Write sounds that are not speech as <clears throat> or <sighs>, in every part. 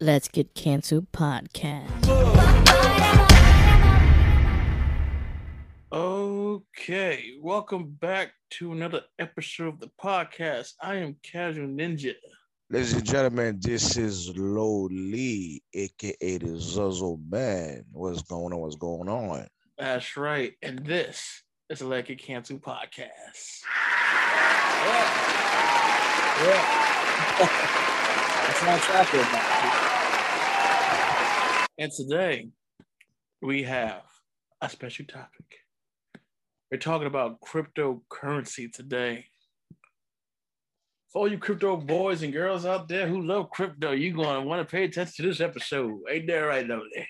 Let's Get Canceled podcast. Okay, welcome back to another episode of the podcast. I am Casual Ninja. Ladies and gentlemen, this is Low Lee, aka the Zuzzle Man. What's going on? What's going on? That's right. And this is the Let's Get Canceled podcast. Yeah. Yeah. <laughs> That's what I'm talking about. And today we have a special topic. We're talking about cryptocurrency today. For all you crypto boys and girls out there who love crypto, you're going to want to pay attention to this episode. Ain't that right, Lovely?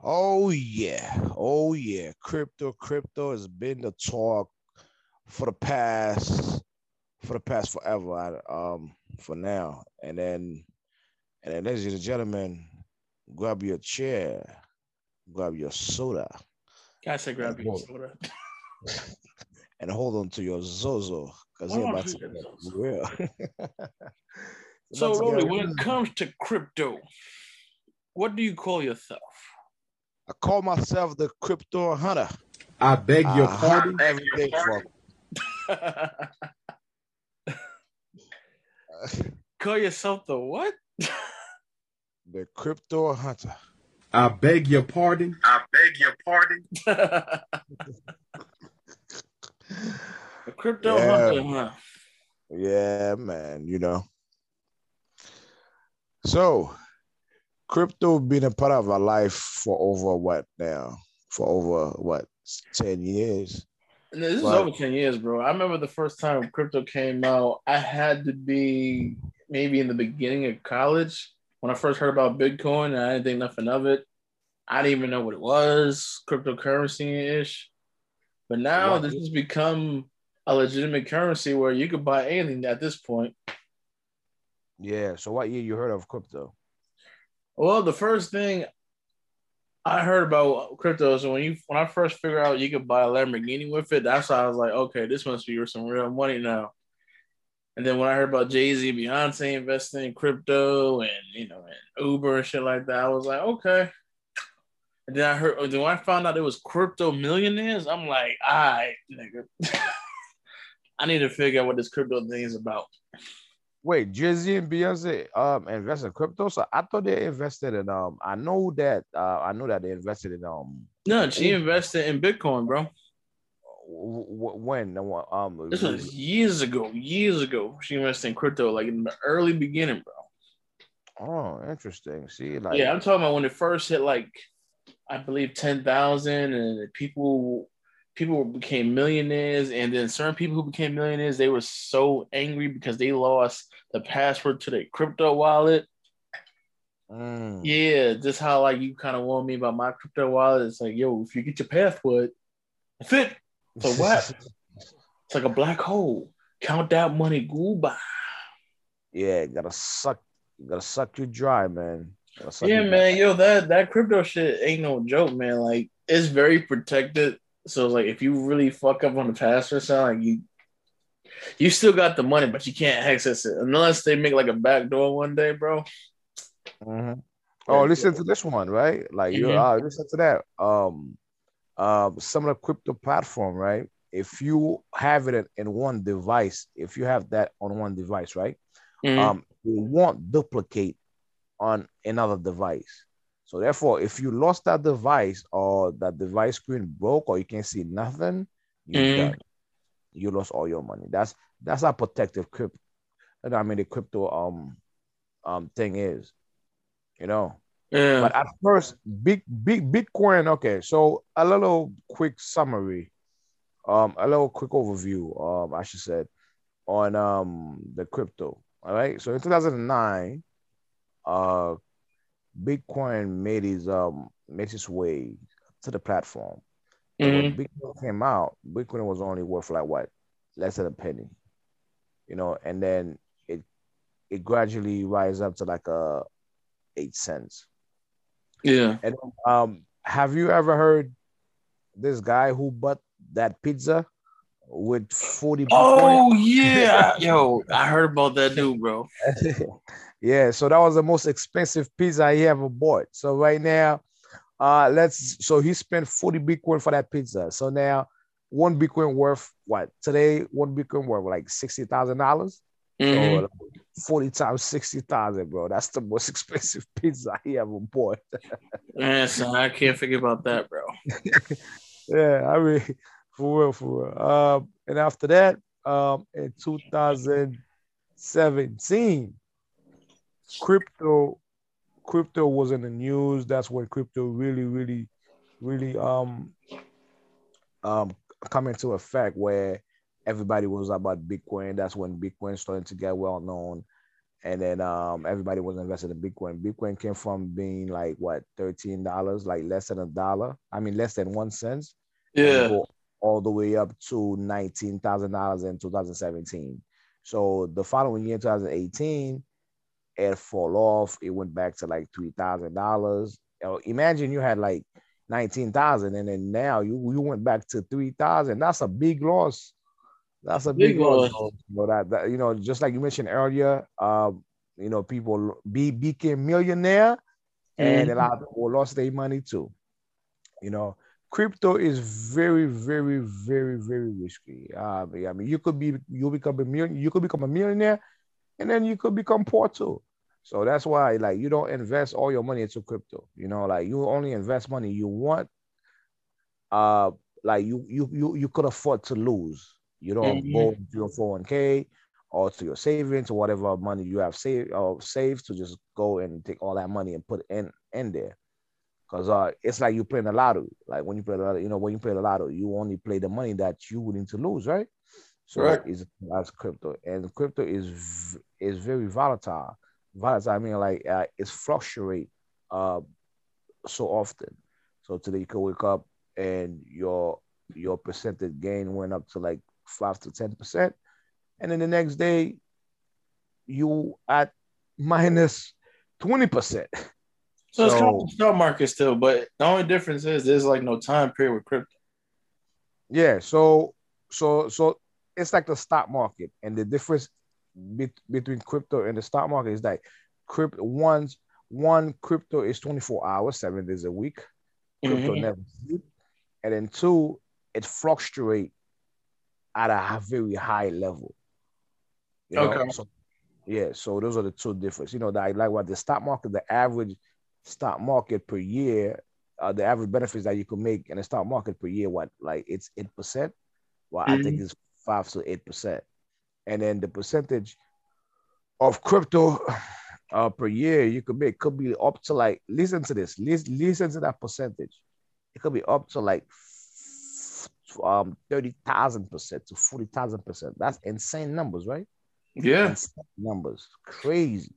Oh, yeah. Oh, yeah. Crypto, crypto has been the talk for the past, for the past forever, um, for now. And then, and then, ladies and gentlemen, grab your chair, grab your soda. I said grab your soda. <laughs> and hold on to your Zozo because you're <laughs> about to get real. so, Rolly, when it comes to crypto, what do you call yourself? I call myself the crypto hunter. I beg your uh, pardon. Every day for <laughs> call yourself the what? The crypto hunter. I beg your pardon. I beg your pardon. <laughs> <laughs> the crypto yeah. hunter, huh? Yeah, man. You know. So, crypto been a part of our life for over what now? For over what? Ten years. this is over 10 years, bro. I remember the first time crypto came out, I had to be maybe in the beginning of college when I first heard about Bitcoin, I didn't think nothing of it. I didn't even know what it was, cryptocurrency ish. But now this has become a legitimate currency where you could buy anything at this point. Yeah. So what year you heard of crypto? Well, the first thing I heard about crypto is when you when I first figured out you could buy a Lamborghini with it, that's why I was like, okay, this must be worth some real money now. And then when I heard about Jay Z, Beyonce investing in crypto and you know and Uber and shit like that, I was like, okay. And then I heard then when I found out it was crypto millionaires, I'm like, all right, nigga. <laughs> I need to figure out what this crypto thing is about. Wait, Jay Z and Beyonce um invested in crypto. So I thought they invested in um. I know that uh I know that they invested in um. No, she invested in Bitcoin, bro when? Um this was years ago years ago. She invested in crypto like in the early beginning bro. Oh interesting. See like yeah i'm talking about when it first hit like i believe 10,000 and people people became millionaires and then certain people who became millionaires they were so angry because they lost the password to their crypto wallet. Mm. yeah just how like you kind of warned me about my crypto wallet. It's like yo if you get your password that's it so what? it's like a black hole. Count that money goodbye. Yeah, gotta suck, gotta suck you dry, man. Yeah, man. Yo, that that crypto shit ain't no joke, man. Like it's very protected. So like, if you really fuck up on the password, something, like you, you still got the money, but you can't access it unless they make like a backdoor one day, bro. Mm-hmm. Oh, listen to this one, right? Like mm-hmm. you, uh, listen to that. Um, uh, some of the crypto platform, right? If you have it in one device, if you have that on one device, right? Mm-hmm. Um, it won't duplicate on another device. So therefore, if you lost that device or that device screen broke or you can't see nothing, you mm-hmm. You lost all your money. That's that's how protective crypto. I mean, the crypto um um thing is, you know. Yeah. But at first, big big Bitcoin. Okay, so a little quick summary, um, a little quick overview. Um, I should say, on um the crypto. All right. So in 2009, uh, Bitcoin made his um made his way to the platform. Mhm. When Bitcoin came out, Bitcoin was only worth like what, less than a penny, you know, and then it it gradually rise up to like a eight cents. Yeah. And um, have you ever heard this guy who bought that pizza with forty? Bitcoin? Oh yeah, <laughs> yo, I heard about that dude, bro. <laughs> yeah, so that was the most expensive pizza he ever bought. So right now, uh, let's so he spent 40 Bitcoin for that pizza. So now one Bitcoin worth what today? One Bitcoin worth like sixty thousand dollars. Mhm. Like, 40 times 60,000, bro. That's the most <laughs> expensive pizza he ever bought. Man, son, I can't forget about that, bro. <laughs> yeah, I mean, for real, for real. Um, and after that, um, in 2017, crypto, crypto was in the news. That's when crypto really, really, really um um come into effect where everybody was about Bitcoin. That's when Bitcoin started to get well known. And then um, everybody was invested in Bitcoin. Bitcoin came from being like what thirteen dollars, like less than a dollar. I mean, less than one cent Yeah. all the way up to nineteen thousand dollars in 2017. So the following year, 2018, it fall off. It went back to like three thousand dollars. Imagine you had like nineteen thousand, and then now you you went back to three thousand. That's a big loss. That's a big, Big loss. You know, that, that you know, just like you mentioned earlier, um, you know, people be became millionaire, and a lot of people lost their money too. You know, crypto is very, very, very, very risky. Uh, I mean, you could be you become a million, you could become a millionaire, and then you could become poor too. So that's why, like, you don't invest all your money into crypto. You know, like you only invest money you want. Uh, like you you you you could afford to lose. You don't Mhm. go to your 401k or to your savings or whatever money you have saved or saved to just go and take all that money and put it in in there. Cause uh, it's like you playing the lotto. Like when you play the lotto, you know, when you play the lotto, you only play the money that you willing to lose, right? So Correct. it's that's crypto, and crypto is v- is very volatile. Volatile, I mean, like uh, it's fluctuate uh so often. So today you could wake up and your your percentage gain went up to like five to ten percent, and then the next day you at minus twenty percent. So it's kind So- of the stock market still, but the only difference is there's like no time period with crypto. Yeah, so so so it's like the stock market, and the difference bet- between crypto and the stock market is that crypto one's one crypto is 24 hours, seven days a week. Crypto Mhm. never sleep. And then two, it fluctuate at a very high level. You know? Okay. So yeah, so those are the two differences. You know, that like what the stock market, the average stock market per year, uh, the average benefits that you can make in the stock market per year, what like it's eight percent. Well, I think it's five to eight percent, and then the percentage of crypto uh, per year you could make could be up to like listen to this, listen, listen to that percentage. It could be up to like um thirty thousand percent to forty thousand percent. That's insane numbers, right? Yeah. Insane numbers, crazy,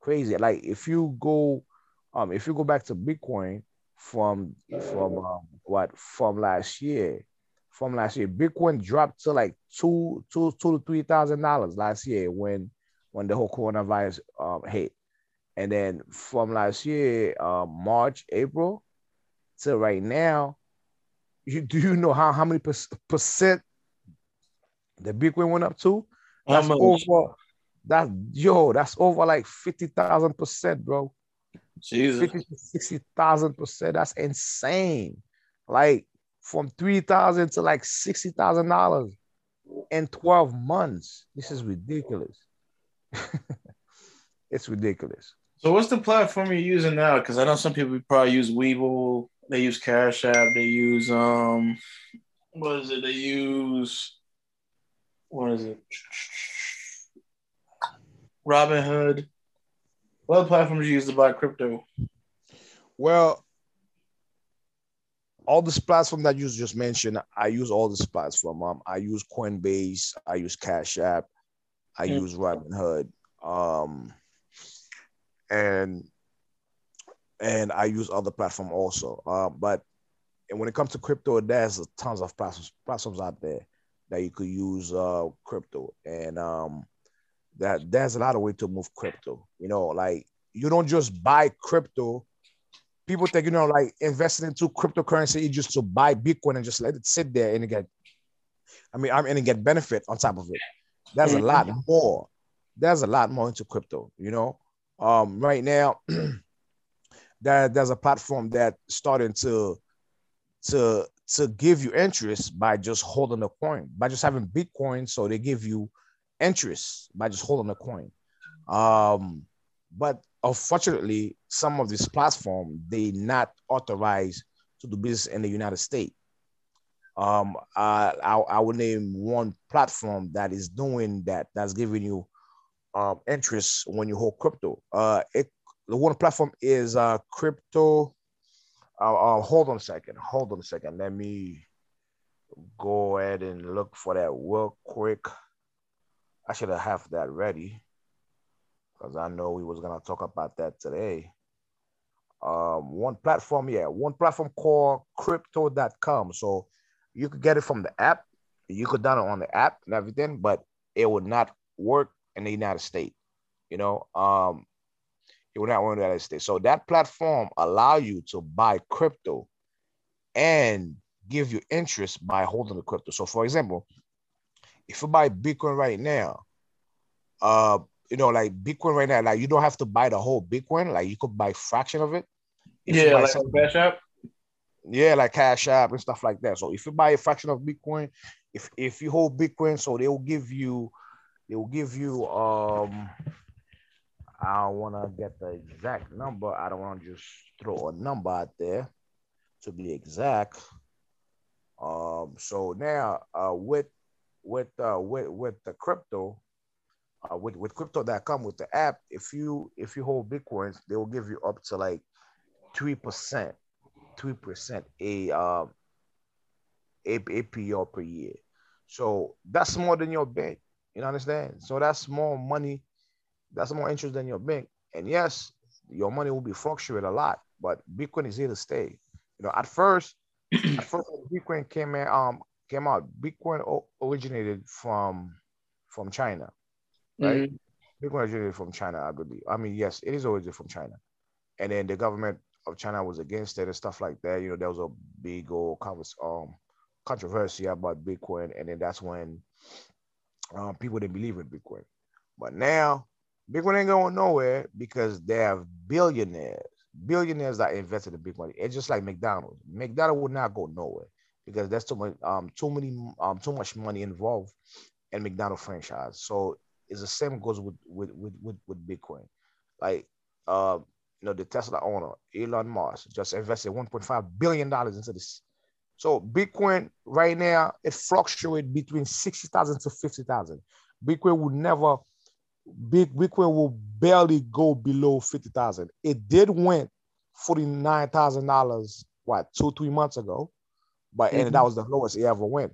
crazy. Like if you go, um, if you go back to Bitcoin from from um, what from last year, from last year, Bitcoin dropped to like two two two to three thousand dollars last year when when the whole coronavirus um hit, and then from last year, uh, March April, to right now, you do you know how how many per- percent the Bitcoin went up to? That's over. That yo, that's over like fifty thousand percent, bro. Jesus. Fifty to sixty thousand percent. That's insane. Like from three thousand to like sixty thousand dollars in twelve months. This is ridiculous. <laughs> it's ridiculous. So what's the platform you're using now? Because I know some people probably use Webull, they use Cash App, they use um what is it? They use what is it? Robinhood. What other platforms you use to buy crypto? Well, all this platform that you just mentioned, I use all this platform. Um, I use Coinbase, I use Cash App, I Mm. use Robinhood. Um, and and I use other platform also. Uh, but and when it comes to crypto, there's tons of platforms, platforms out there that you could use uh, crypto, and um, that there's a lot of way to move crypto. You know, like you don't just buy crypto. People think you know, like investing into cryptocurrency, you just to buy Bitcoin and just let it sit there and get. I mean, I'm and get benefit on top of it. There's a lot more. There's a lot more into crypto. You know, um, right now. <clears throat> that there's a platform that starting to to to give you interest by just holding a coin by just having bitcoin. So they give you interest by just holding a coin. Um but unfortunately some of these platform they not authorized to do business in the united states. Um I, I, I would name one platform that is doing that that's giving you um interest when you hold crypto. Uh it the one platform is uh crypto. Uh, uh, hold on a second. Hold on a second. Let me go ahead and look for that real quick. I should have that ready because I know we was gonna talk about that today. Um, one platform, yeah, one platform called crypto.com. So you could get it from the app. You could download on the app and everything, but it would not work in the United States. You know, um, you will not want that States. So that platform allow you to buy crypto and give you interest by holding the crypto. So for example, if you buy Bitcoin right now, uh, you know, like Bitcoin right now, like you don't have to buy the whole Bitcoin, like you could buy fraction of it. If yeah, like Cash App. Yeah, like Cash App and stuff like that. So if you buy a fraction of Bitcoin, if if you hold Bitcoin, so they will give you, they will give you um I don't want to get the exact number. I don't want to just throw a number out there to be exact. Um, so now uh, with with uh, with with the crypto, uh, with with crypto.com with the app, if you if you hold bitcoins, they will give you up to like three percent, three percent a um a APR per year. So that's more than your bank. You understand? So that's more money that's more interest than your bank. And yes, your money will be fluctuate a lot, but Bitcoin is here to stay. You know, at first, <clears throat> at first Bitcoin came in, um came out, Bitcoin o- originated from from China, right? Mm-hmm. Bitcoin originated from China, I believe. I mean, yes, it is originated from China, and then the government of China was against it and stuff like that. You know, there was a big old um controversy about Bitcoin, and then that's when um, people didn't believe in Bitcoin. But now Bitcoin ain't going nowhere because they have billionaires, billionaires that invested in Bitcoin. It's just like McDonald's. McDonald's would not go nowhere because there's too much, um, too many, um, too much money involved in McDonald's franchise. So it's the same goes with with with with, with Bitcoin. Like, uh, you know, the Tesla owner Elon Musk just invested 1.5 billion dollars into this. So Bitcoin right now it fluctuates between sixty thousand to fifty thousand. Bitcoin would never Big Bitcoin will barely go below fifty thousand. It did went forty nine thousand dollars what two three months ago, but mm-hmm. and that was the lowest it ever went.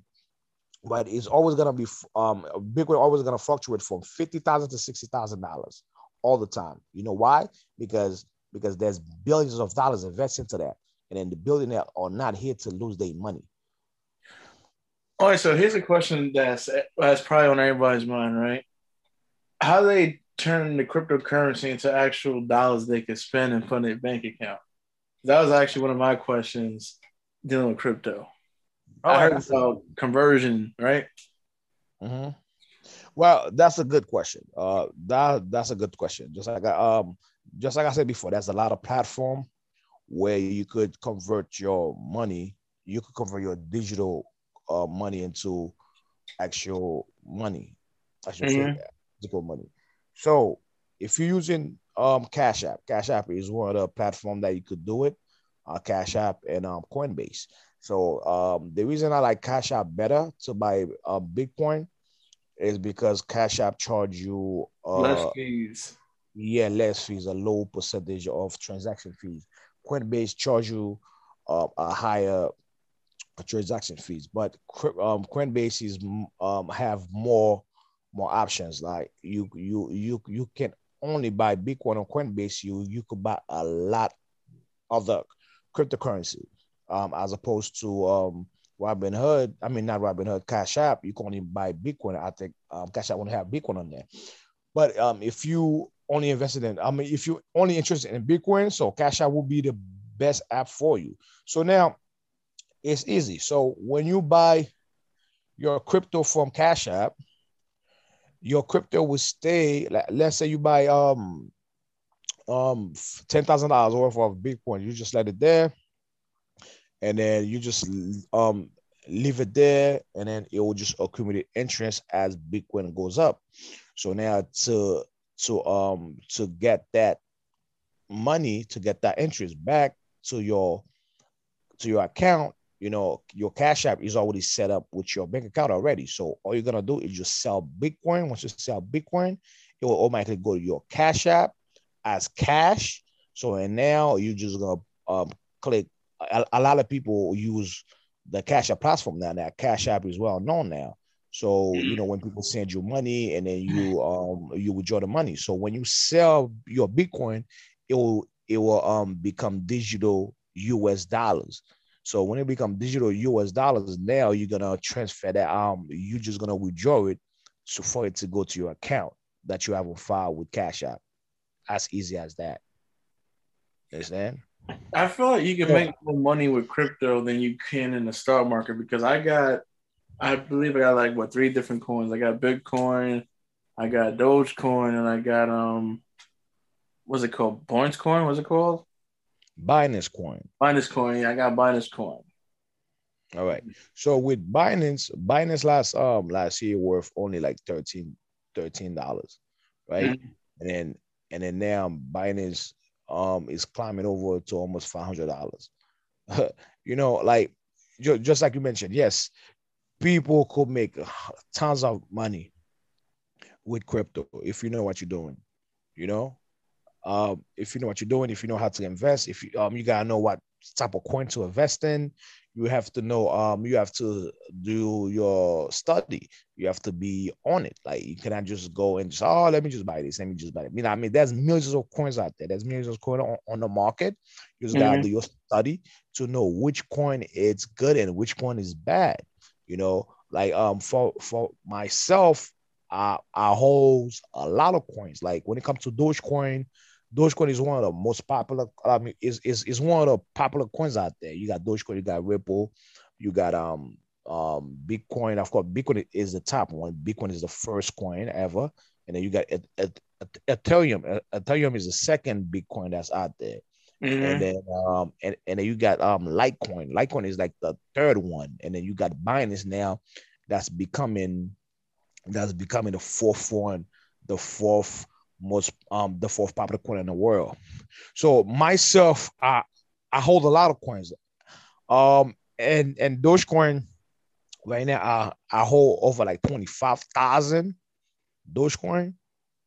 But it's always gonna be um Bitcoin always gonna fluctuate from fifty thousand to sixty thousand dollars all the time. You know why? Because because there's billions of dollars invested into that, and then the billionaires are not here to lose their money. All right, so here's a question that's that's probably on everybody's mind, right? How they turn the cryptocurrency into actual dollars they could spend and in their bank account. That was actually one of my questions dealing with crypto. Oh, I heard about conversion, right? Mm-hmm. Well, that's a good question. Uh, that that's a good question. Just like I, um, just like I said before, there's a lot of platform where you could convert your money. You could convert your digital uh, money into actual money. Actual mm-hmm physical money. So if you're using um, Cash App, Cash App is one of the platform that you could do it. Uh, Cash App and um, Coinbase. So um, the reason I like Cash App better to buy uh, Bitcoin is because Cash App charge you uh, less fees. Yeah, less fees, a low percentage of transaction fees. Coinbase charge you uh, a higher transaction fees, but um, Coinbase is um, have more more options. Like you you you you can only buy Bitcoin on Coinbase, you you could buy a lot of the cryptocurrency, um, as opposed to um Robinhood. I mean, not Robinhood, Cash App. You can only buy Bitcoin. I think um, Cash App won't have Bitcoin on there. But um, if you only invested in, I mean, if you only interested in Bitcoin, so Cash App will be the best app for you. So now it's easy. So when you buy your crypto from Cash App, your crypto will stay. Like, let's say you buy um um ten thousand dollars worth of Bitcoin, you just let it there, and then you just um leave it there, and then it will just accumulate interest as Bitcoin goes up. So now to to um to get that money to get that interest back to your to your account you know your cash app is already set up with your bank account already so all you're gonna do is just sell bitcoin once you sell bitcoin it will automatically go to your cash app as cash so and now you just gonna um, click a, a lot of people use the cash app platform now that cash app is well known now so you mm-hmm. know when people send you money and then you um you withdraw the money. So when you sell your Bitcoin, it will it will um become digital US dollars. So when it becomes digital US dollars, now you're gonna transfer that um you're just gonna withdraw it so for it to go to your account that you have on file with Cash App. As easy as that. You understand? I feel like you can make more money with crypto than you can in the stock market because I got I believe I got like what three different coins. I got Bitcoin, I got Dogecoin, and I got um, what's it called? Binance Coin. What's it called? Binance Coin. Binance Coin. Yeah, I got Binance Coin. All right. So with Binance, Binance last um last year worth only like 13 dollars, right? Mm-hmm. And then and then now Binance um is climbing over to almost five hundred dollars. <laughs> you know, like just like you mentioned, yes, people could make tons of money with crypto if you know what you're doing. You know, um, if you know what you're doing, if you know how to invest, if you um, you gotta know what type of coin to invest in. You have to know. Um, you have to do your study. You have to be on it. Like you cannot just go and just oh, let me just buy this. Let me just buy it. You know, I mean, there's millions of coins out there. There's millions of coins on, on the market. You just mm-hmm. gotta do your study to know which coin is good and which coin is bad. You know, like um for for myself, I I hold a lot of coins. Like when it comes to Dogecoin, Dogecoin is one of the most popular. I mean, is is is one of the popular coins out there. You got Dogecoin, you got Ripple, you got um um Bitcoin. Of course, Bitcoin is the top one. Bitcoin is the first coin ever, and then you got Ethereum. Ethereum is the second Bitcoin that's out there. Mm-hmm. And then um and, and then you got um Litecoin. Litecoin is like the third one. And then you got Binance now that's becoming that's becoming the fourth one, the fourth most um the fourth popular coin in the world. So myself, I I hold a lot of coins. Um and and Dogecoin right now I I hold over like 25,000 Dogecoin.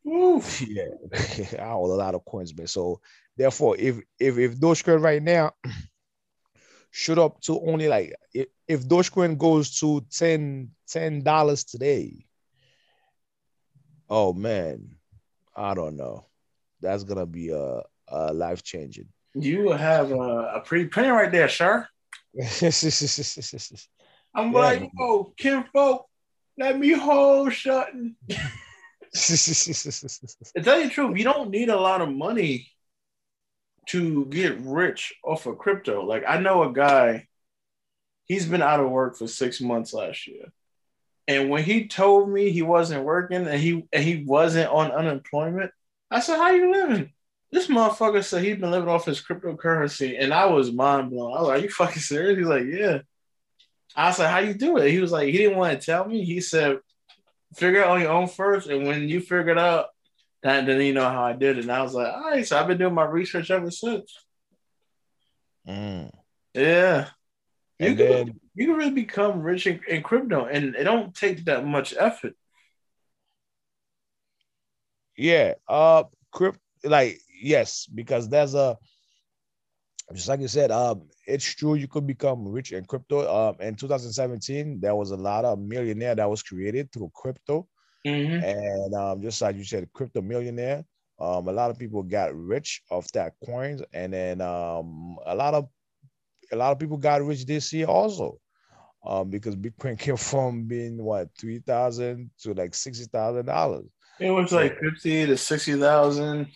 Oof. <laughs> Yeah, <laughs> I hold a lot of coins, man. So Therefore, if if if Dogecoin right now <clears throat> shoot up to only like if, if Dogecoin goes to 10 dollars today, oh man, I don't know. That's gonna be uh, uh, a, a life changing. You have a, a pretty penny right there, sir. <laughs> I'm yeah. like, oh, Kim folk, let me hold shutting. <laughs> to tell you the truth, you don't need a lot of money to get rich off of crypto. Like I know a guy, he's been out of work for six months last year. And when he told me he wasn't working and he and he wasn't on unemployment, I said, How you living? This motherfucker said he'd been living off his cryptocurrency, and I was mind blown. I was like, Are you fucking serious? He's like, Yeah. I said, How you do it? He was like, he didn't want to tell me. He said, figure it out on your own first. And when you figure it out, that didn't even know how I did it. And I was like, all right, so I've been doing my research ever since. Mm. Yeah. You and can, then, you can really become rich in, in crypto and it don't take that much effort. Yeah. Uh crypto like yes, because there's a just like you said, um, it's true you could become rich in crypto. Um, in 2017, there was a lot of millionaire that was created through crypto. Mm-hmm. And um, just like you said, crypto millionaire. Um, a lot of people got rich off that coins, and then um, a lot of a lot of people got rich this year also, um, because Bitcoin came from being what three thousand to like sixty thousand dollars. It was like fifty to sixty thousand.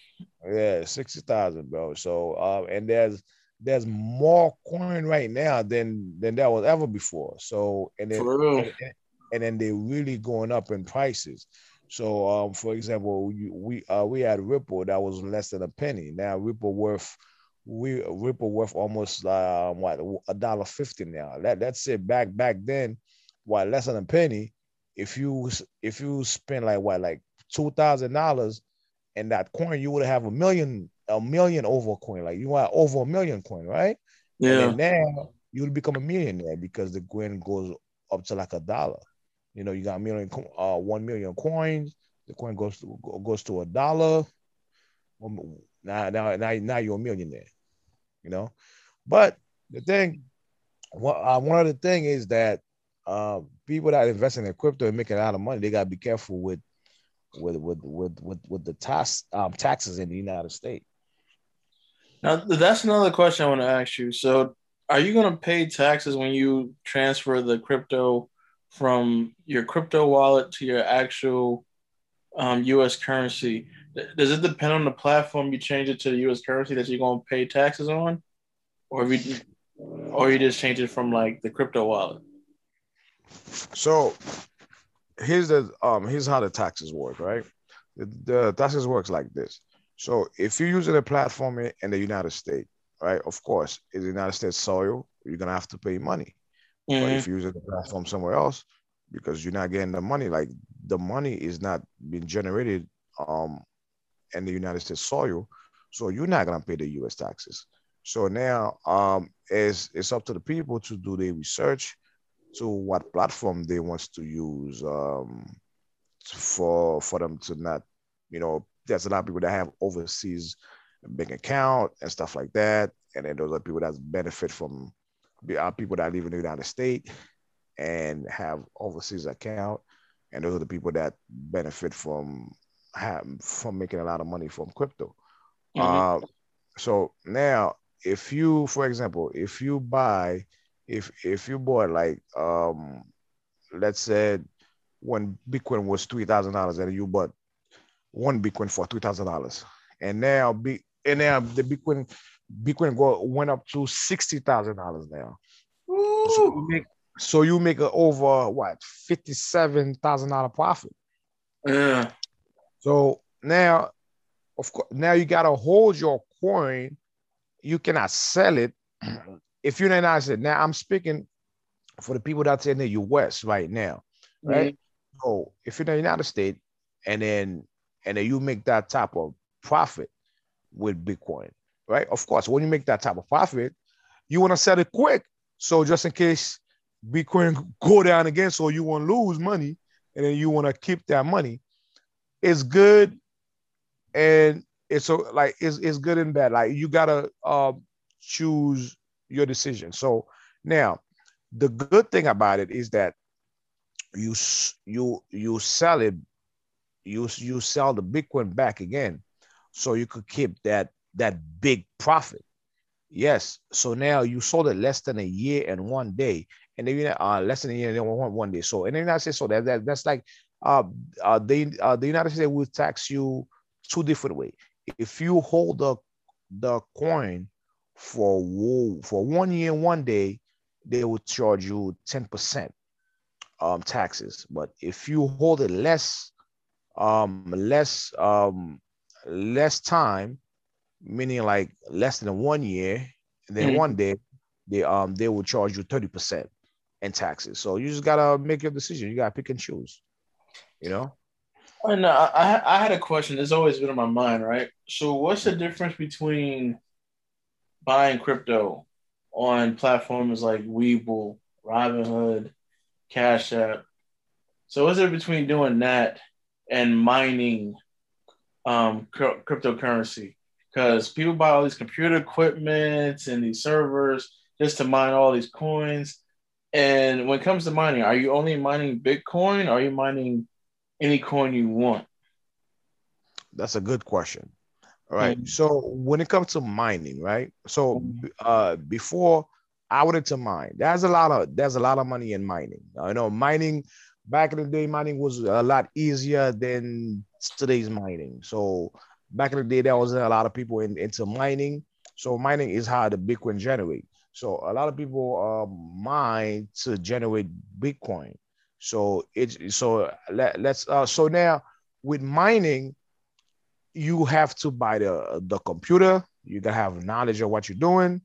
Yeah, sixty thousand, bro. So, uh, and there's there's more coin right now than than there was ever before. So, and then and, and, then they're really going up in prices. So, um, for example, we we uh, we had Ripple that was less than a penny. Now Ripple worth we Ripple worth almost uh, what a dollar fifty now. That that's it. Back back then, what less than a penny. If you if you spend like what like two thousand dollars in that coin, you would have a million a million over coin. Like you want over a million coin, right? Yeah. And now you will become a millionaire because the coin goes up to like a dollar. You know, you got a million, uh, one million coins. The coin goes to goes to a dollar. Now, now, now, now you're a millionaire. You know, but the thing, what uh, one of the thing is that uh, people that invest in crypto and making a lot of money, they gotta be careful with with with with with, with the tax um, taxes in the United States. Now that's another question I want to ask you. So, are you going to pay taxes when you transfer the crypto from your crypto wallet to your actual um, U.S. currency? Does it depend on the platform you change it to the U.S. currency that you're going to pay taxes on, or you, or you just change it from like the crypto wallet? So here's the um here's how the taxes work, right? The, the taxes works like this. So if you're using a platform in the United States, right? Of course, in the United States soil, you're gonna have to pay money. Mm-hmm. But if you're using the platform somewhere else, because you're not getting the money, like the money is not being generated um in the United States soil, so you're not gonna pay the US taxes. So now um it's it's up to the people to do their research to what platform they wants to use um, for for them to not, you know, there's a lot of people that have overseas bank account and stuff like that, and then those are people that benefit from are people that live in the United States and have overseas account, and those are the people that benefit from from making a lot of money from crypto. Mm-hmm. Uh, so now, if you, for example, if you buy if if you bought like um let's say when Bitcoin was three thousand dollars and you bought one Bitcoin for three thousand dollars, and now be and now the Bitcoin Bitcoin go went up to sixty thousand dollars now. So you make so you make a over what fifty seven thousand dollar profit. Yeah. So now, of course, now you gotta hold your coin. You cannot sell it <clears throat> if you're in the United States, now I'm speaking for the people that's in the US right now, right? Mm-hmm. So if you're in the United States and then and then you make that type of profit with Bitcoin, right? Of course, when you make that type of profit, you want to sell it quick. So just in case Bitcoin <laughs> go down again, so you won't lose money, and then you want to keep that money. It's good, and it's so like it's, it's good and bad. Like you gotta uh, choose your decision. So now, the good thing about it is that you you you sell it, you you sell the Bitcoin back again, so you could keep that that big profit. Yes. So now you sold it less than a year and one day, and then you uh, less than a year and one, one day. So and then United States, so that, that that's like uh, uh, the uh, the United States will tax you two different way. If you hold the the coin for for one year one day, they will charge you 10% um, taxes. But if you hold it less, um, less, um, less time, meaning like less than one year, then mm-hmm. one day, they um they will charge you 30% in taxes. So you just gotta make your decision. You gotta pick and choose. You know. And uh, I I had a question. It's always been in my mind, right? So what's the difference between buying crypto on platforms like Webull, Robinhood, Cash App. So what's it between doing that and mining um, cryptocurrency? Because people buy all these computer equipment and these servers just to mine all these coins. And when it comes to mining, are you only mining Bitcoin? Are you mining any coin you want? that's a good question. All right. mm-hmm. So when it comes to mining, right? So uh before I went into mine, there's a lot of there's a lot of money in mining. I know mining back in the day, mining was a lot easier than today's mining. So back in the day, there wasn't a lot of people in, into mining. So mining is how the Bitcoin generate. So a lot of people uh, mine to generate Bitcoin. So it's so let, let's uh, so now with mining, you have to buy the the computer. You gotta have knowledge of what you're doing.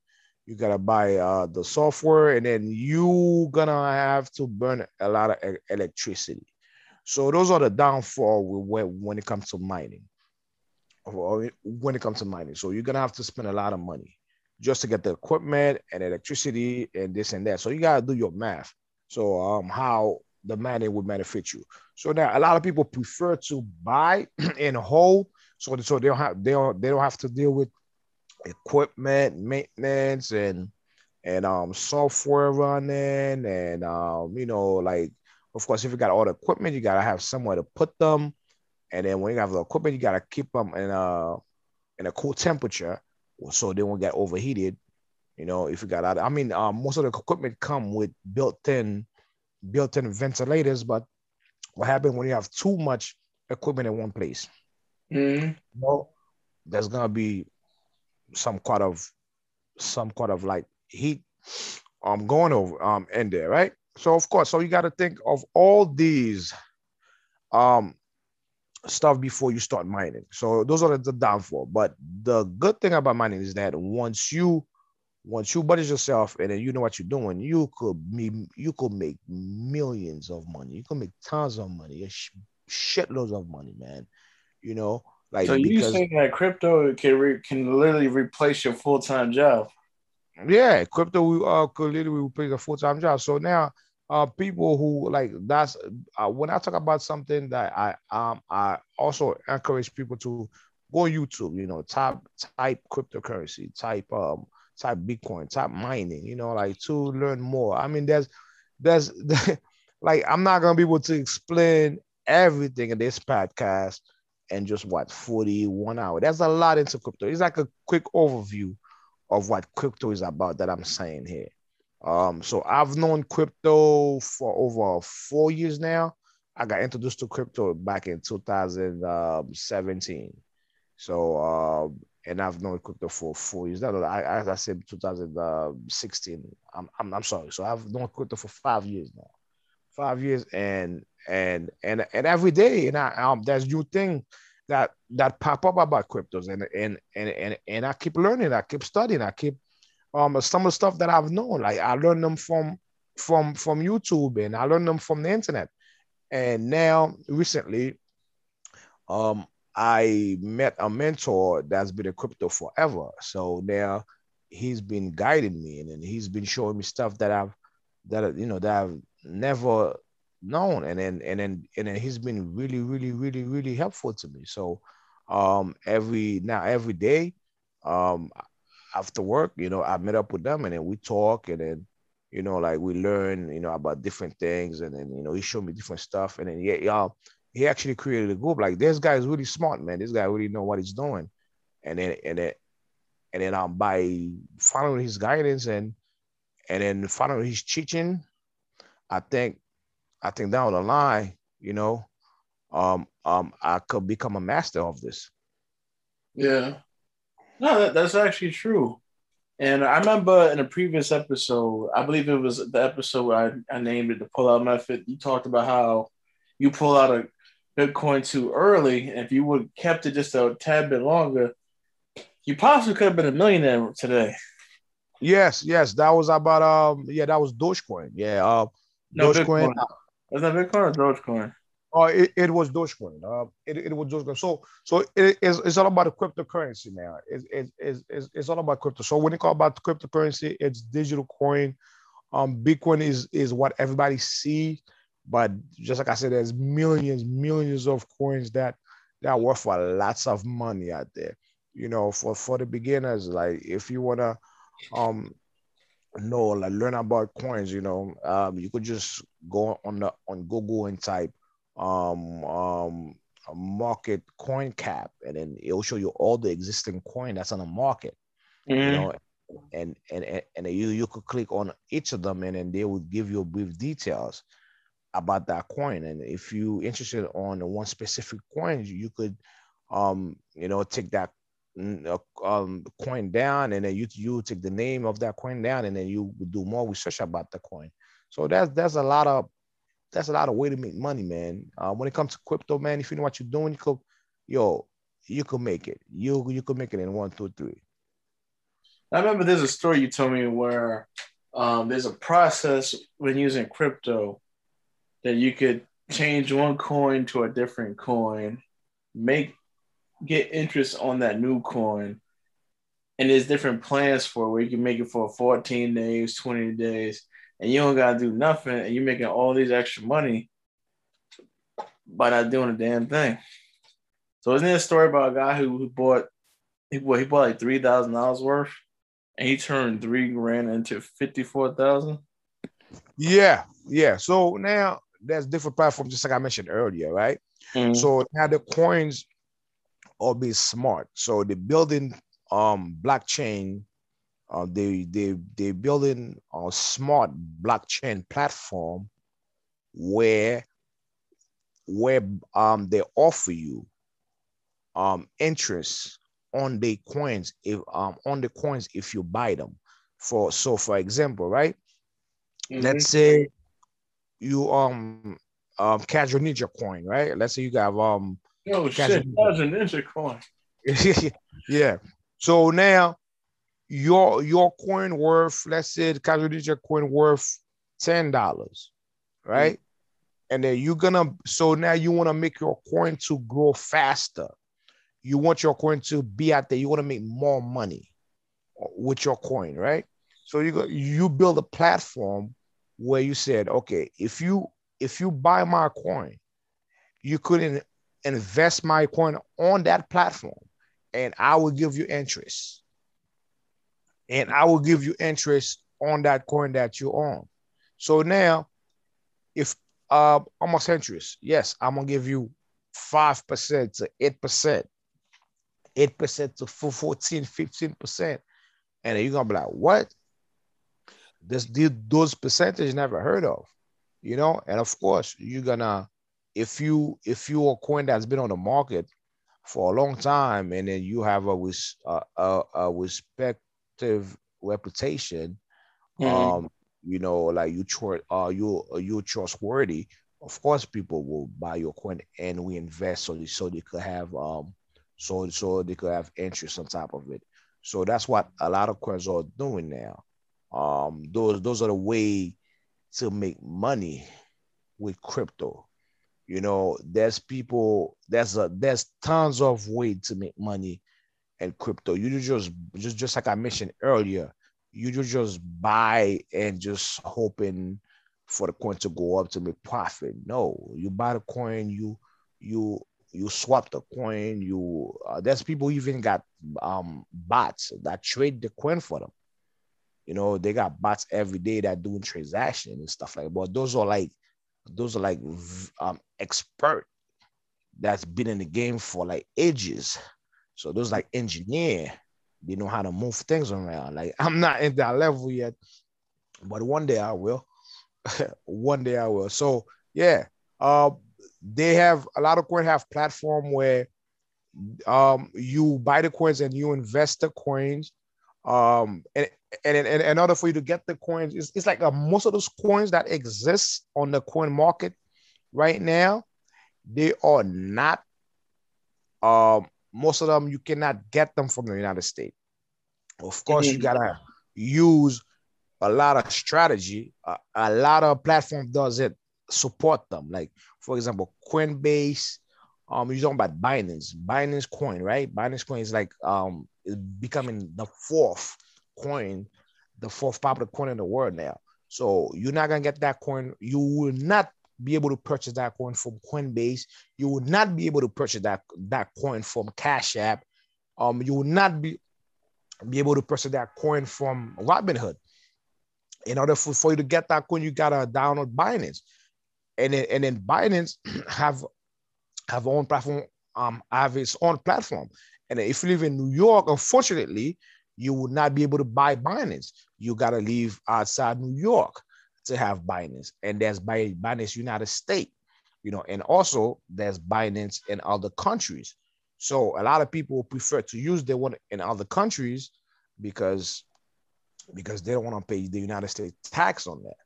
You gotta buy uh, the software, and then you gonna have to burn a lot of electricity. So those are the downfall when when it comes to mining. When it comes to mining, so you're gonna have to spend a lot of money just to get the equipment and electricity and this and that. So you gotta do your math. So um, how the mining would benefit you. So now a lot of people prefer to buy <clears throat> and hold, so so they don't have they don't they don't have to deal with equipment maintenance and and um software running and um you know like of course if you got all the equipment you gotta have somewhere to put them and then when you have the equipment you gotta keep them in a in a cool temperature so they won't get overheated you know if you got that i mean um, most of the equipment come with built-in built-in ventilators but what happens when you have too much equipment in one place mm-hmm. know, there's gonna be some kind of some kind of like heat um going over um in there, right? So of course, so you got to think of all these um stuff before you start mining. So those are the downfall. But the good thing about mining is that once you once you budget yourself and then you know what you're doing, you could be you could make millions of money. You could make tons of money, shitloads of money, man. You know, like, so you saying that crypto can re- can literally replace your full time job? Yeah, crypto uh, could literally replace a full time job. So now, uh, people who like that's uh, when I talk about something that I um I also encourage people to go YouTube. You know, type type cryptocurrency, type um type Bitcoin, type mining. You know, like to learn more. I mean, there's there's <laughs> like I'm not gonna be able to explain everything in this podcast and just what 41 hours. There's a lot into crypto. It's like a quick overview of what crypto is about that I'm saying here. Um, so I've known crypto for over four years now. I got introduced to crypto back in 2017. So uh, and I've known crypto for four years. That I, I, I said 2016. I'm, I'm I'm sorry. So I've known crypto for five years now. Five years and and and and every day, and I, um, there's new thing that that pop up about cryptos, and and and and and I keep learning, I keep studying, I keep um some of the stuff that I've known, like I learned them from from from YouTube, and I learned them from the internet, and now recently, um, I met a mentor that's been a crypto forever, so now he's been guiding me, and, and he's been showing me stuff that I've that you know that I've never known. And then and then and then he's been really really really really helpful to me. So um every now every day um after work you know i met up with them and then we talk and then you know like we learn you know about different things. And then you know he showed me different stuff. And then yeah y'all he actually created a group like this guy is really smart man this guy really know what he's doing and then and then and then um by following his guidance and and then following his teaching i think I think down the line, you know, um, um, I could become a master of this. Yeah, no, that, that's actually true. And I remember in a previous episode, I believe it was the episode I, I named it the pull out method. You talked about how you pull out a Bitcoin too early. And if you would have kept it just a tad bit longer, you possibly could have been a millionaire today. Yes, yes. That was about um yeah, that was Dogecoin. Yeah. Uh no, Dogecoin. Was that Bitcoin or Dogecoin? Oh, it, it was Dogecoin. Uh, it, it was Dogecoin. So so it, it's, it's all about the cryptocurrency now. It's, it's, it's, it's all about crypto. So when you call about cryptocurrency, it's digital coin. Um, Bitcoin is is what everybody see, but just like I said, there's millions, millions of coins that that are worth for lots of money out there. You know, for for the beginners, like if you wanna um know like learn about coins you know um you could just go on the on google and type um um market coin cap, and then it will show you all the existing coin that's on the market. Mhm. You know, and and and, and you you could click on each of them, and then they would give you brief details about that coin. And if you interested on one specific coin, you could um you know take that mm, uh, um coin down, and then you you take the name of that coin down, and then you do more research about the coin. So that's that's a lot of that's a lot of way to make money, man. Uh, when it comes to crypto, man, if you know what you're doing, you could, yo, you could make it. You you could make it in one, two, three. I remember there's a story you told me where um, there's a process when using crypto that you could change one coin to a different coin, make get interest on that new coin, and there's different plans for it where you can make it for 14 days, 20 days, and you don't gotta do nothing, and you're making all these extra money by not doing a damn thing. So isn't there a story about a guy who, bought he bought, he bought like three thousand dollars worth, and he turned three grand into fifty four thousand. Yeah, yeah. So now there's different platforms, just like I mentioned earlier, right? So now the coins are being smart. So they're building um blockchain. Uh, they they they building a smart blockchain platform where where um they offer you um interest on the coins if um on the coins if you buy them. For so for example, right? Let's say you um um your ninja coin, right? Let's say you got um oh shit, it. that's a ninja coin. <laughs> yeah. So now your your coin worth, let's say the casual ninja coin worth ten dollars, right? And then you're gonna so now you want to make your coin to grow faster. You want your coin to be out there. You want to make more money with your coin, right? So you go, you build a platform where you said, okay, if you if you buy my coin, you could in- invest my coin on that platform, and I will give you interest. And I will give you interest on that coin that you own. So now, if uh almost interest, yes, I'm gonna give you five percent to eight percent, eight percent to 14, 15 percent, and you're gonna be like, what? This the- those percentage never heard of, you know. And of course, you're gonna if you if you're a coin that's been on the market for a long time, and then you have a res, uh, a, a respective reputation, Mhm. um, you know, like you tr- uh you you trustworthy. Of course, people will buy your coin and we invest so they, so they could have um so so they could have interest on top of it. So that's what a lot of coins are doing now. Um, those those are the way to make money with crypto. You know, there's people, there's a there's tons of way to make money in crypto. You just just just like I mentioned earlier, you ju- just buy and just hoping for the coin to go up to make profit. No, you buy the coin, you you you swap the coin. You uh, there's people even got um bots that trade the coin for them. You know, they got bots every day that doing transaction and stuff like. that. But those are like those are like um expert that's been in the game for like ages. So those like engineer, they know how to move things around. Like I'm not in that level yet, but one day I will. <laughs> one day I will. So yeah, uh, they have a lot of coins have platform where um you buy the coins and you invest the coins. Um and and, and in order for you to get the coins, it's, it's like uh, most of those coins that exist on the coin market right now, they are not um most of them you cannot get them from the United States. Of course, you Mhm. gotta use a lot of strategy. A, a lot of platform does it support them. Like for example, Coinbase. Um, you're talking about Binance, Binance Coin, right? Binance Coin is like um is becoming the fourth coin, the fourth popular coin in the world now. So you're not gonna get that coin. You will not be able to purchase that coin from Coinbase. You will not be able to purchase that that coin from Cash App. Um, you will not be be able to purchase that coin from Robinhood. In order for, for you to get that coin, you gotta download Binance, and then and then Binance <clears throat> have have own platform, um, have its own platform. And if you live in New York, unfortunately, you would not be able to buy Binance. You got to leave outside New York to have Binance. And there's Binance United States, you know, and also there's Binance in other countries. So a lot of people prefer to use the one in other countries because because they don't want to pay the United States tax on that.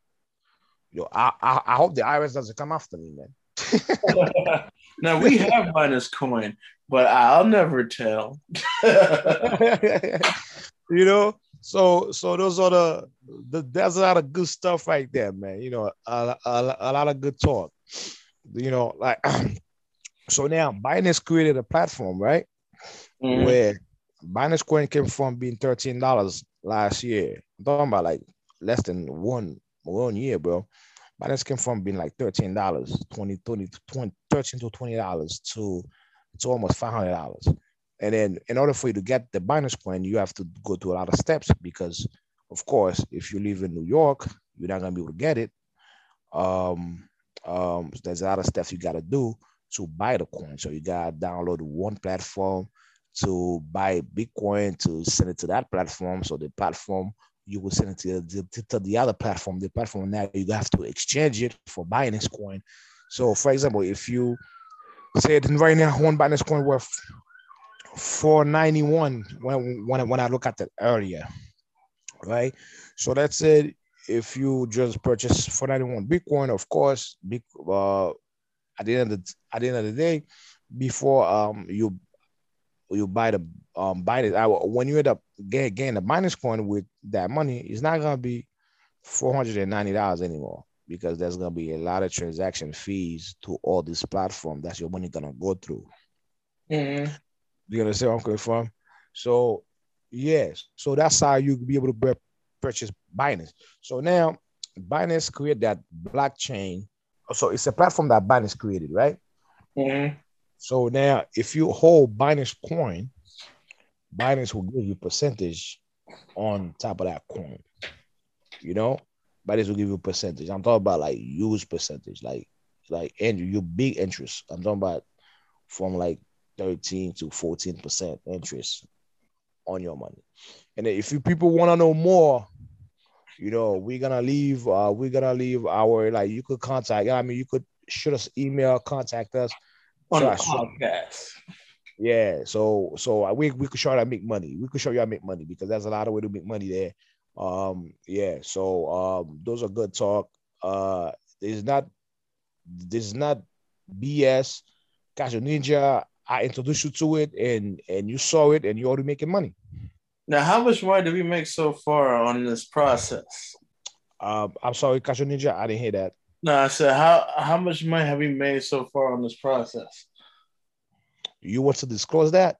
Yo, I, I, I hope the IRS doesn't come after me, man. <laughs> <laughs> now we have <laughs> minus coin, but I'll never tell. <laughs> you know, so so those are the, the there's a lot of good stuff right there, man. You know, a, a, a lot of good talk. You know, like <clears throat> so now Binance created a platform, right? Mm-hmm. Where Binance coin came from being thirteen dollars last year. I'm talking about like less than one one year, bro. Binance came from being like thirteen dollars, 20, 20, 20, 13 to twenty dollars to to almost five hundred dollars. And then in order for you to get the Binance coin, you have to go through a lot of steps because, of course, if you live in New York, you're not gonna be able to get it. Um, um, there's a lot of steps you gotta do to buy the coin. So you gotta download one platform to buy Bitcoin to send it to that platform. So the platform you will send it to, the, to the other platform. The platform now you have to exchange it for Binance coin. So for example, if you say right now one Binance coin worth 491 when when when I look at that earlier, right? So that's it. If you just purchase 491 Bitcoin, of course, big uh, at the end of the, at the end of the day, before um you you buy the um buy it. when you end up getting, getting the Binance coin with that money, it's not gonna be four hundred and ninety dollars anymore because there's gonna be a lot of transaction fees to all this platform that's your money gonna go through. Mm-hmm. You understand where I'm coming from? So yes, so that's how you be able to purchase Binance. So now Binance create that blockchain. So it's a platform that Binance created, right? Mm-hmm. So now, if you hold Binance coin, Binance will give you percentage on top of that coin. You know, Binance will give you percentage. I'm talking about like use percentage, like like and your big interest. I'm talking about from like 13 to 14 percent interest on your money. And if you people want to know more, you know, we're gonna leave. Uh, we're gonna leave our like you could contact. I mean, you could shoot us email, contact us on the podcast. Yeah, so so we we could show you how to make money. We could show you how to make money because there's a lot of way to make money there. Um, yeah, so um, those are good talk. Uh, there's not there's not BS. Casual Ninja, I introduced you to it and and you saw it and you're already making money. Now, how much money did we make so far on this process? Um, I'm sorry, Casual Ninja, I didn't hear that. No, I said how how much money have we made so far on this process? You want to disclose that?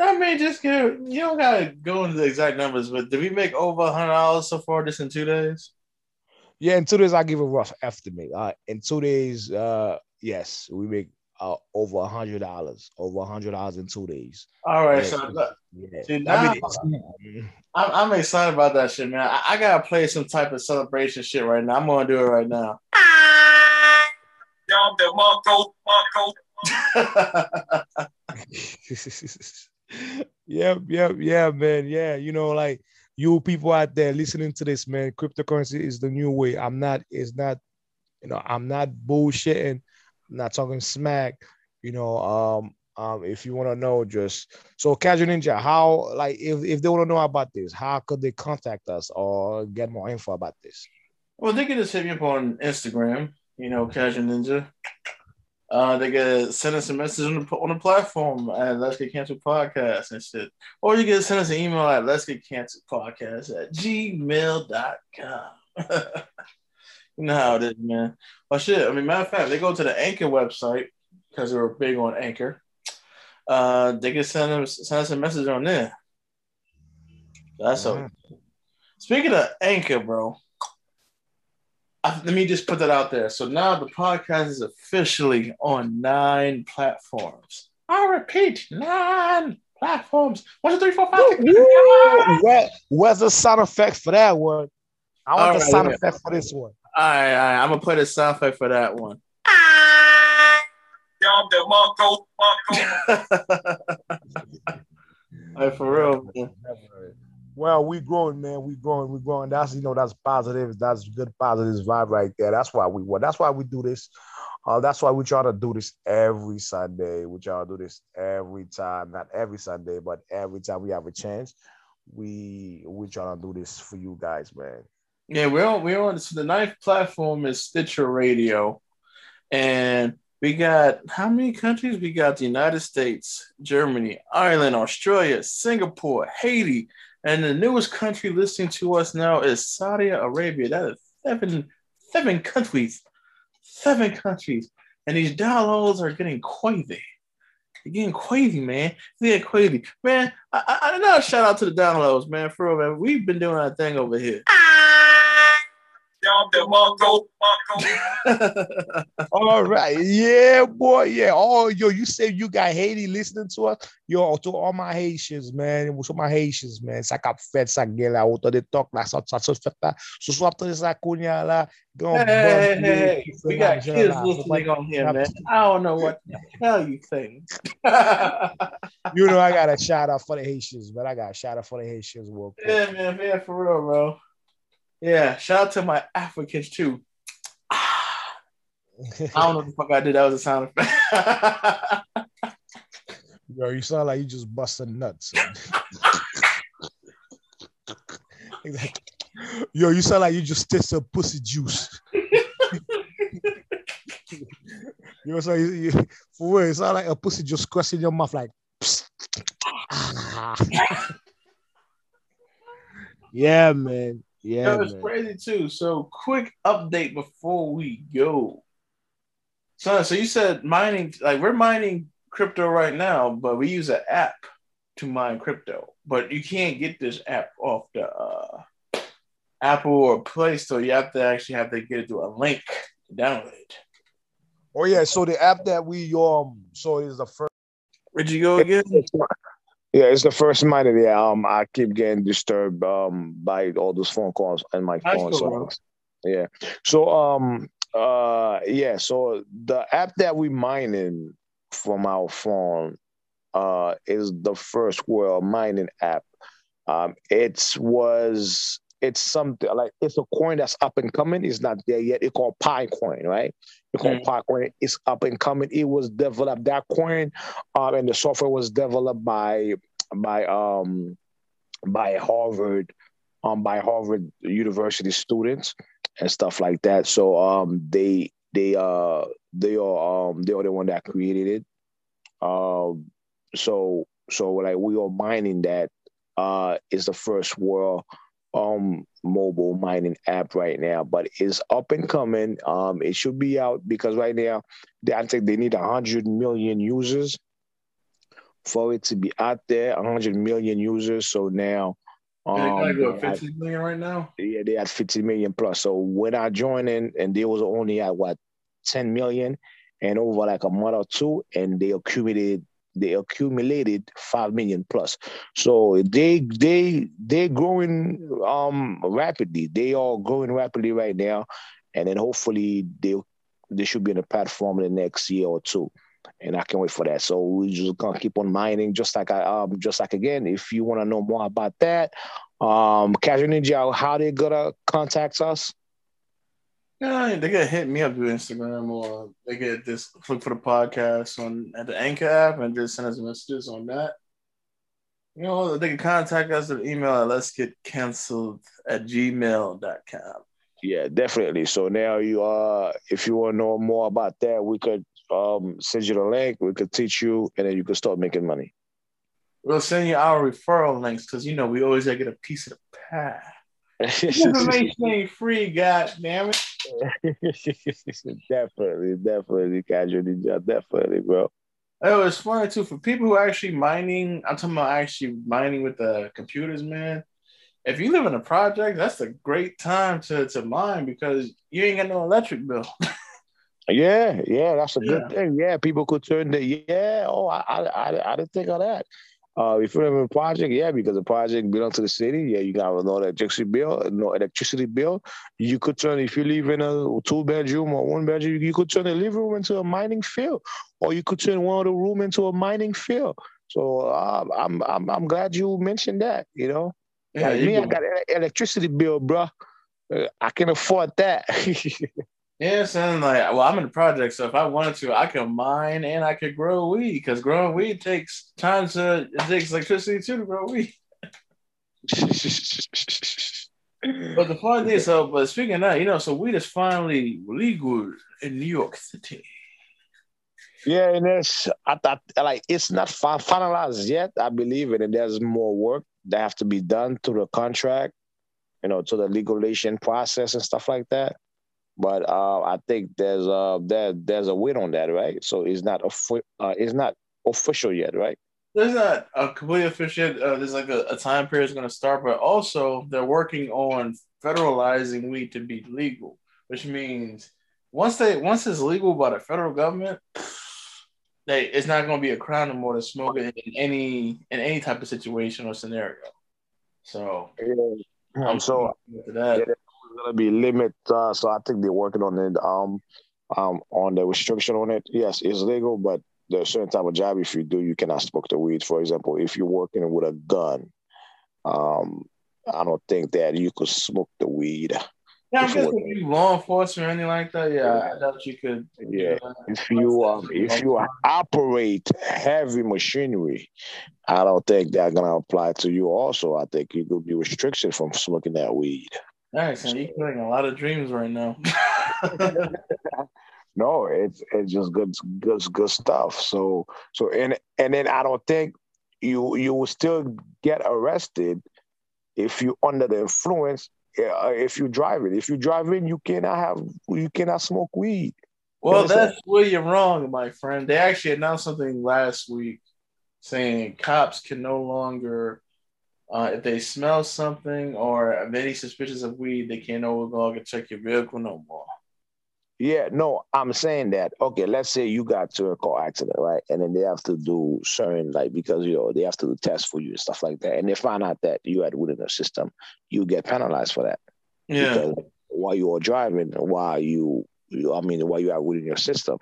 I mean, just give you don't gotta go into the exact numbers, but did we make over a hundred dollars so far just in two days? Yeah, in two days I give a rough estimate. Uh, in two days, uh, yes, we make uh, over a hundred dollars, over a hundred dollars in two days. All right, yeah. so yeah. Now, I mean, I'm, I'm, excited about that shit, man. I, I, gotta play some type of celebration shit right now. I'm gonna do it right now. Yeah, yeah, yeah, man. Yeah, you know, like you people out there listening to this, man. Cryptocurrency is the new way. I'm not. It's not. You know, I'm not bullshitting I'm not talking smack. You know, um, um, if you want to know, just so Casual Ninja, how like if, if they want to know about this, how could they contact us or get more info about this? Well, they can just hit me up on Instagram, you know, Casual Ninja. Uh, they can send us a message on the, on the platform at Let's Get Canceled Podcast and shit. Or you can send us an email at Let's Get Canceled Podcast at gmail.com. <laughs> You know how it is, man. Well, shit. I mean, matter of fact, they go to the Anchor website because they were big on Anchor. Uh, they can send them send us a message on there. That's mm-hmm. okay. Speaking of Anchor, bro, Uh, let me just put that out there. So now the podcast is officially on nine platforms. I repeat, nine platforms. One, two, three, four, five. Six, Where, where's the sound effect for that one? I want All the right, sound yeah. effect for this one. All right, all right. I'm gonna play the sound effect for that one. Like <laughs> for real. Man. Well, we growing, man. We growing. We growing. That's you know that's positive. That's good positive vibe right there. That's why we well, That's why we do this. Uh, that's why we try to do this every Sunday. We try to do this every time, not every Sunday, but every time we have a chance. We we try to do this for you guys, man. Yeah, we're on. We're on. So the ninth platform is Stitcher Radio, and we got how many countries? We got the United States, Germany, Ireland, Australia, Singapore, Haiti, and the newest country listening to us now is Saudi Arabia. That is seven, seven countries, seven countries, and these downloads are getting crazy. They're getting crazy, man. They're getting crazy, man. I, I, know. Shout out to the downloads, man. For real, man. We've been doing our thing over here. Ah, <laughs> All right. Yeah, boy. Yeah. Oh, yo, you say you got Haiti listening to us? Yo, to all my Haitians, man. To my Haitians, man. Sa kap fet sa gen la, auto de tok la, sa sa sa fet la. So so ap tene sa konya la. Hey, hey, hey, we got kids listening on here, man. I don't know what the hell you think. <laughs> you know, I got a shout out for the Haitians, but I got a shout out for the Haitians. Real quick. Yeah, man, man, for real, bro. Yeah, shout out to my Africans too. Ah, I don't know what the fuck I did. That was a sound effect. Yo, you sound like you just busting nuts. <laughs> Yo, you sound like you just did some pussy juice. <laughs> you know, so you, you, for real, it sound like a pussy just crushing your mouth, like. <laughs> yeah, man. Yeah, it was crazy too. So, quick update before we go. So, so you said mining, like we're mining crypto right now, but we use an app to mine crypto. But you can't get this app off the uh, Apple or Play Store. You have to actually have to get it through a link to download it. Oh yeah, so the app that we um, so is the first. Where'd you go again? Yeah, it's the first night of the um I keep getting disturbed um by all those phone calls and my phone. Cool, so yeah. So um uh yeah, so the app that we mining from our phone uh is the first world mining app. Um it was it's something like it's a coin that's up and coming. It's not there yet. It's called Pi Coin, right? It's called mm. It's up and coming. It was developed that coin, um, and the software was developed by by um by Harvard, um by Harvard University students and stuff like that. So um they they uh they are um they are the one that created it. Um so so like we are mining that uh is the first world um mobile mining app right now, but it's up and coming. Um, it should be out because right now they I think they need hundred million users for it to be out there. hundred million users. So now. Um, they got 50 million right now. Yeah, they had 50 million plus. So when I joined in, and they was only at what 10 million, and over like a month or two, and they accumulated they accumulated five million plus. So they they they're growing um rapidly. They are growing rapidly right now, and then hopefully they they should be in the platform in the next year or two. And I can't wait for that. So we just gonna keep on mining, just like I um just like again. If you want to know more about that, um, Casual Ninja, how they gonna contact us? Yeah, they can hit me up through Instagram or they get just look for the podcast on at the Anchor app and just send us messages on that. You know, they can contact us at email at let's get canceled at gmail.com. Yeah, definitely. So now you uh if you want to know more about that, we could um send you the link, we could teach you, and then you can start making money. We'll send you our referral links because you know we always gotta get a piece of the pie. Information ain't <laughs> free, god damn it. definitely, <laughs> definitely, casualty job, definitely, bro. Oh, it's funny too for people who are actually mining. I'm talking about actually mining with the computers, man. If you live in a project, that's a great time to to mine because you ain't got no electric bill. <laughs> yeah, yeah, that's a yeah. good thing. Yeah, people could turn the yeah. Oh, I, I, I, I didn't think of that. Uh, if you live in a project, yeah, because the project belongs to the city, yeah, you got no electricity bill, no electricity bill. You could turn if you live in a two bedroom or one bedroom, you could turn the living room into a mining field, or you could turn one of the room into a mining field. So uh, I'm I'm I'm glad you mentioned that. You know, Yeah, like me, I got an electricity bill, bro. Uh, I can afford that. <laughs> Yeah, son. Like, well, I'm in the project, so if I wanted to, I could mine and I could grow weed because growing weed takes time to it takes electricity too to grow weed. <laughs> But the fun thing, so but speaking of that, you know, so weed is finally legal in New York City. Yeah, and it's I thought like it's not finalized yet. I believe it, and there's more work that have to be done to the contract, you know, to the legalization process and stuff like that. But uh, I think there's uh there there's a wait on that, right? So it's not uh, it's not official yet, right? There's not a complete official. Uh, there's like a, a time period is going to start, but also they're working on federalizing weed to be legal, which means once they once it's legal by the federal government, they it's not going to be a crime anymore to smoke it in any in any type of situation or scenario. So Um, so that. Yeah, gonna be limit. Uh, so I think they're working on it. Um, um, on the restriction on it. Yes, it's legal, but there's a certain type of job if you do, you cannot smoke the weed. For example, if you're working with a gun, um, I don't think that you could smoke the weed. Yeah, If if you law enforcement or anything like that, yeah, I doubt you could. Yeah. If you um, if you operate heavy machinery, I don't think that's gonna apply to you. Also, I think you could be restricted from smoking that weed. Nice, and you're killing a lot of dreams right now. <laughs> No, it's it's just good good good stuff. So so and and then I don't think you you will still get arrested if you under the influence. uh, If you drive it, if you drive in, you cannot have you cannot smoke weed. well, that's where you're wrong, my friend. They actually announced something last week saying cops can no longer, uh, if they smell something or have any suspicions of weed, they can't no longer check your vehicle no more. Yeah, no, I'm saying that. Okay, let's say you got to a car accident, right? And then they have to do certain like because you know they have to do tests for you and stuff like that, and they find out that you had weed in the system, you get penalized for that. Yeah, because while you are driving, while you, you I mean, while you are within your system,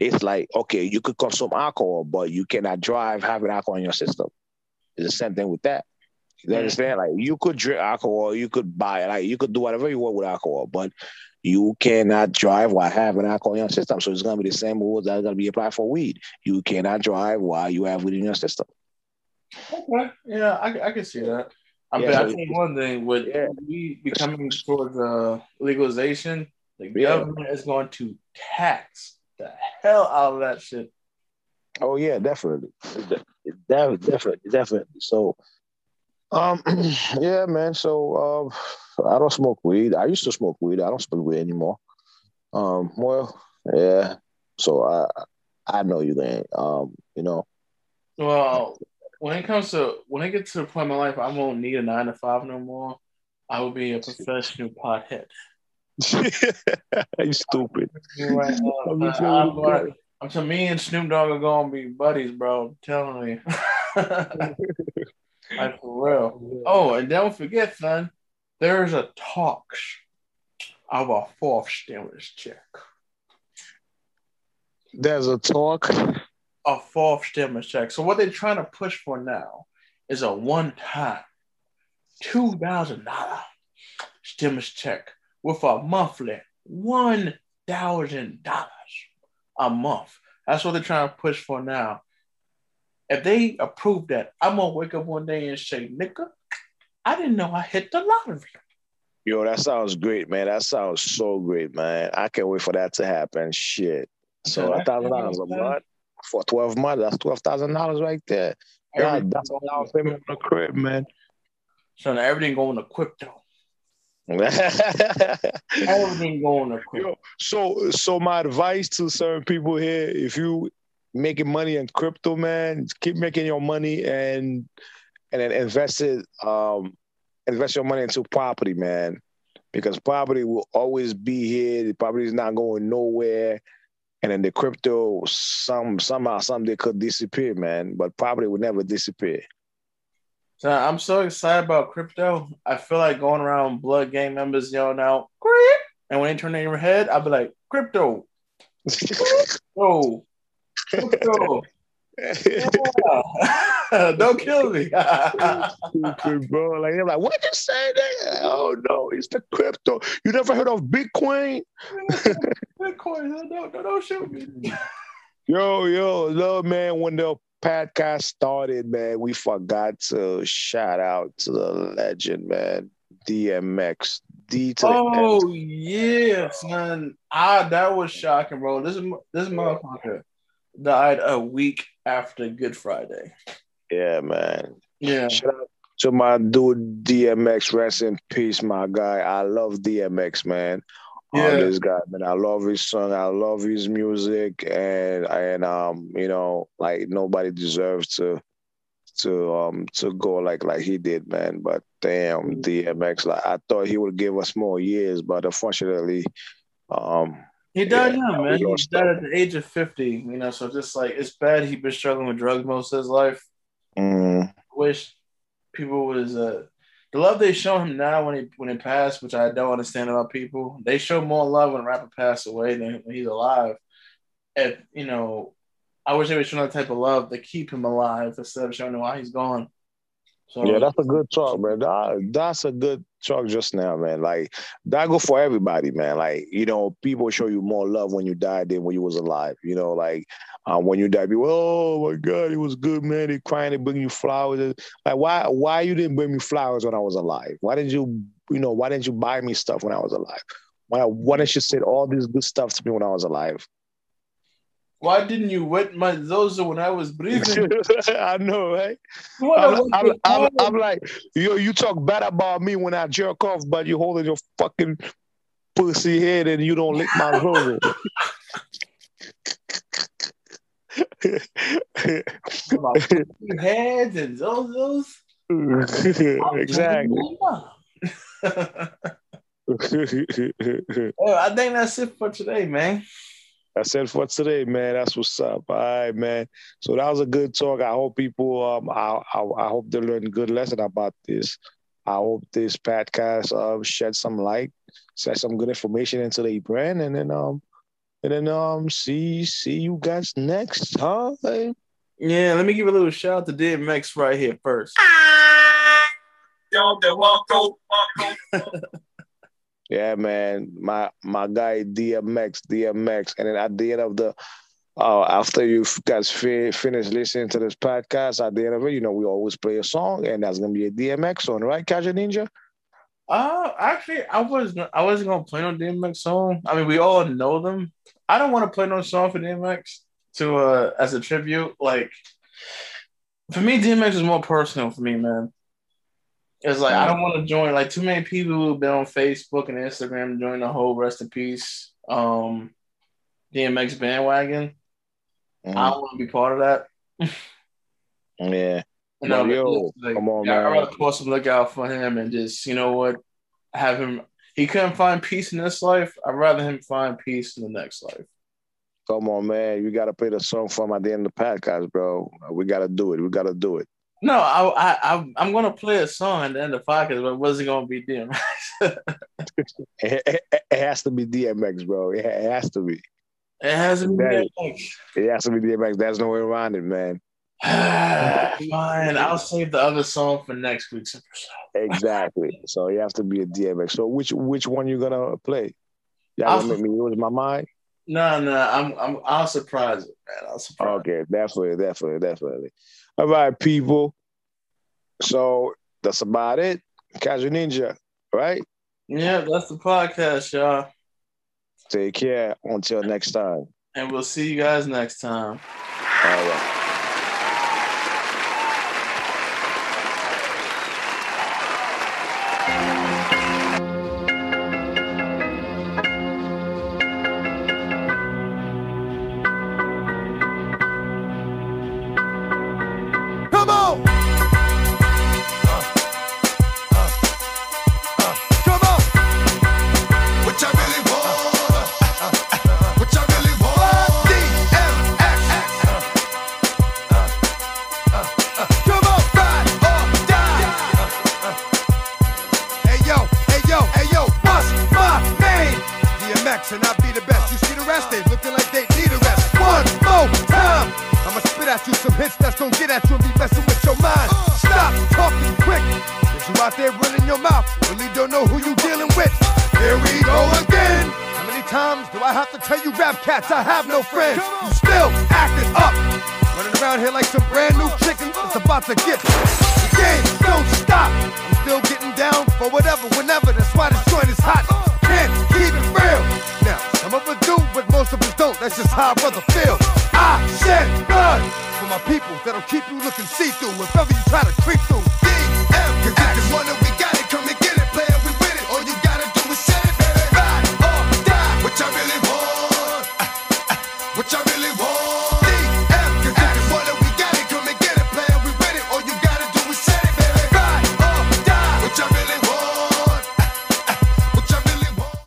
it's like okay, you could consume alcohol, but you cannot drive having alcohol in your system. It's the same thing with that. You understand? Like you could drink alcohol, you could buy, it, like you could do whatever you want with alcohol, but you cannot drive while having alcohol in your system. So it's gonna be the same rules that are gonna be applied for weed. You cannot drive while you have weed in your system. okay, yeah, I, I can see that. I Yeah, bet I so- think one thing with Yeah. we becoming towards uh, legalization, the Yeah. government is going to tax the hell out of that shit. Oh yeah, definitely. That definitely, definitely. So, um, <clears throat> yeah, man. So, uh, I don't smoke weed. I used to smoke weed. I don't smoke weed anymore. Um, well, yeah. So I, I know you ain't. Um, you know. Well, when it comes to when I get to the point in my life, I won't need a nine to five no more. I will be a professional pothead. <laughs> you stupid. <laughs> Right I'm I'm, I'm, I'm telling me and Snoop Dogg are gonna be buddies, bro. I'm telling you. <laughs> like for real. Oh, and don't forget, son, there's a talks of a fourth stimulus check. There's a talk. A fourth stimulus check. So what they're trying to push for now is a one-time two thousand dollar stimulus check with a monthly one thousand dollars a month. That's what they're trying to push for now. If they approve that, I'm gonna wake up one day and say, "Nigga, I didn't know I hit the lottery." Yo, that sounds great, man. That sounds so great, man. I can't wait for that to happen. Shit. So a thousand dollars a month for twelve months. That's twelve thousand dollars right there. Everything that's a going down <laughs> payment on the crib, man. So now everything going to crypto. <laughs> Everything going to crypto. so so my advice to certain people here, if you making money in crypto, man, keep making your money and and then invest it, um, invest your money into property, man. Because property will always be here. The property is not going nowhere. and then the crypto some somehow someday could disappear, man. But property would never disappear. So I'm so excited about crypto. I feel like going around blood gang members yelling out, and when they turn their head, I'll be like, crypto. oh, <laughs> crypto. Yeah. <laughs> Don't kill me. Stupid, bro. Like they're like, what you say that? Oh no, it's the crypto. You never heard of Bitcoin? <laughs> Bitcoin, don't, don't shoot me. <laughs> Yo, yo, no man, when the podcast started, man, we forgot to shout out to the legend, man. DMX. D to oh yeah, son. Ah, that was shocking, bro. This is this motherfucker died a week after Good Friday. Yeah, man. Yeah. Shout out to my dude DMX. Rest in peace, my guy. I love DMX, man. Yeah. This guy, man. I love his song. I love his music, and and um, you know, like nobody deserves to to um to go like like he did, man. But damn, DMX, like I thought he would give us more years, but unfortunately, um, he died yeah, young, man. He died at the age of fifty. You know, so just like it's bad. He been struggling with drugs most of his life. Mm. Wish people was uh the love they show him now when he when he passed, which I don't understand about people. They show more love when a rapper passed away than when he's alive. If you know, I wish they would show that type of love to keep him alive instead of showing him why he's gone. So yeah, that's a good talk, man. That, that's a good talk just now, man. Like that go for everybody, man. Like you know, people show you more love when you died than when you was alive. You know, like um, when you died, people, oh my god, it was good, man. They crying, they bring you flowers. Like why, why you didn't bring me flowers when I was alive? Why didn't you, you know, why didn't you buy me stuff when I was alive? Why, why didn't you say all this good stuff to me when I was alive? Why didn't you wet my zozo when I was breathing? <laughs> I know, right? I'm, I'm, I'm, I'm, like, yo, you talk bad about me when I jerk off, but you holding your fucking pussy head and you don't lick my zozo. <laughs> <laughs> heads and zozos. exactly. well, I think that's it for today, man. That's it for today, man. That's what's up. All right, man. So that was a good talk. I hope people, um, I, I, I hope they learned a good lesson about this. I hope this podcast uh, shed some light, shed some good information into the brand, and then um, and then um, see see you guys next, huh? Yeah, let me give a little shout out to DMX right here first. <laughs> Yeah, man. My my guy DMX, DMX, and then at the end of the uh, after you guys fi- finish listening to this podcast, at the end of it, you know, we always play a song, and that's gonna be a DMX song, right, Casual Ninja? Uh, actually, I was I wasn't gonna play no DMX song. I mean, we all know them. I don't want to play no song for DMX to uh as a tribute. Like, for me, DMX is more personal for me, man. It's like I don't want to join like too many people who've been on Facebook and Instagram join the whole rest in peace um DMX bandwagon. Mm. I don't want to be part of that. <laughs> yeah. You know, yo, like, come on, man. I'd rather some look out for him and just, you know what, have him he couldn't find peace in this life. I'd rather him find peace in the next life. Come on, man. You gotta play the song for him at the end of the podcast, bro. We gotta do it. We gotta do it. No, I, I, I'm going to play a song at the end of the podcast, but was it going to be DMX? <laughs> it, it, it, has to be DMX, bro. It, has to be. It has to be DMX. It has to be DMX. There's no way around it, man. <sighs> Fine, I'll save the other song for next week's episode. exactly. <laughs> So you have to be a DMX. So which which one you gonna play? Y'all gonna make me lose my mind? No, no, I'm I'm I'll surprise it, man. I'll surprise. Okay, definitely, definitely, definitely. All right, people. So that's about it. Casual Ninja, right? Yeah, that's the podcast, y'all. Take care. Until next time. And we'll see you guys next time. All right.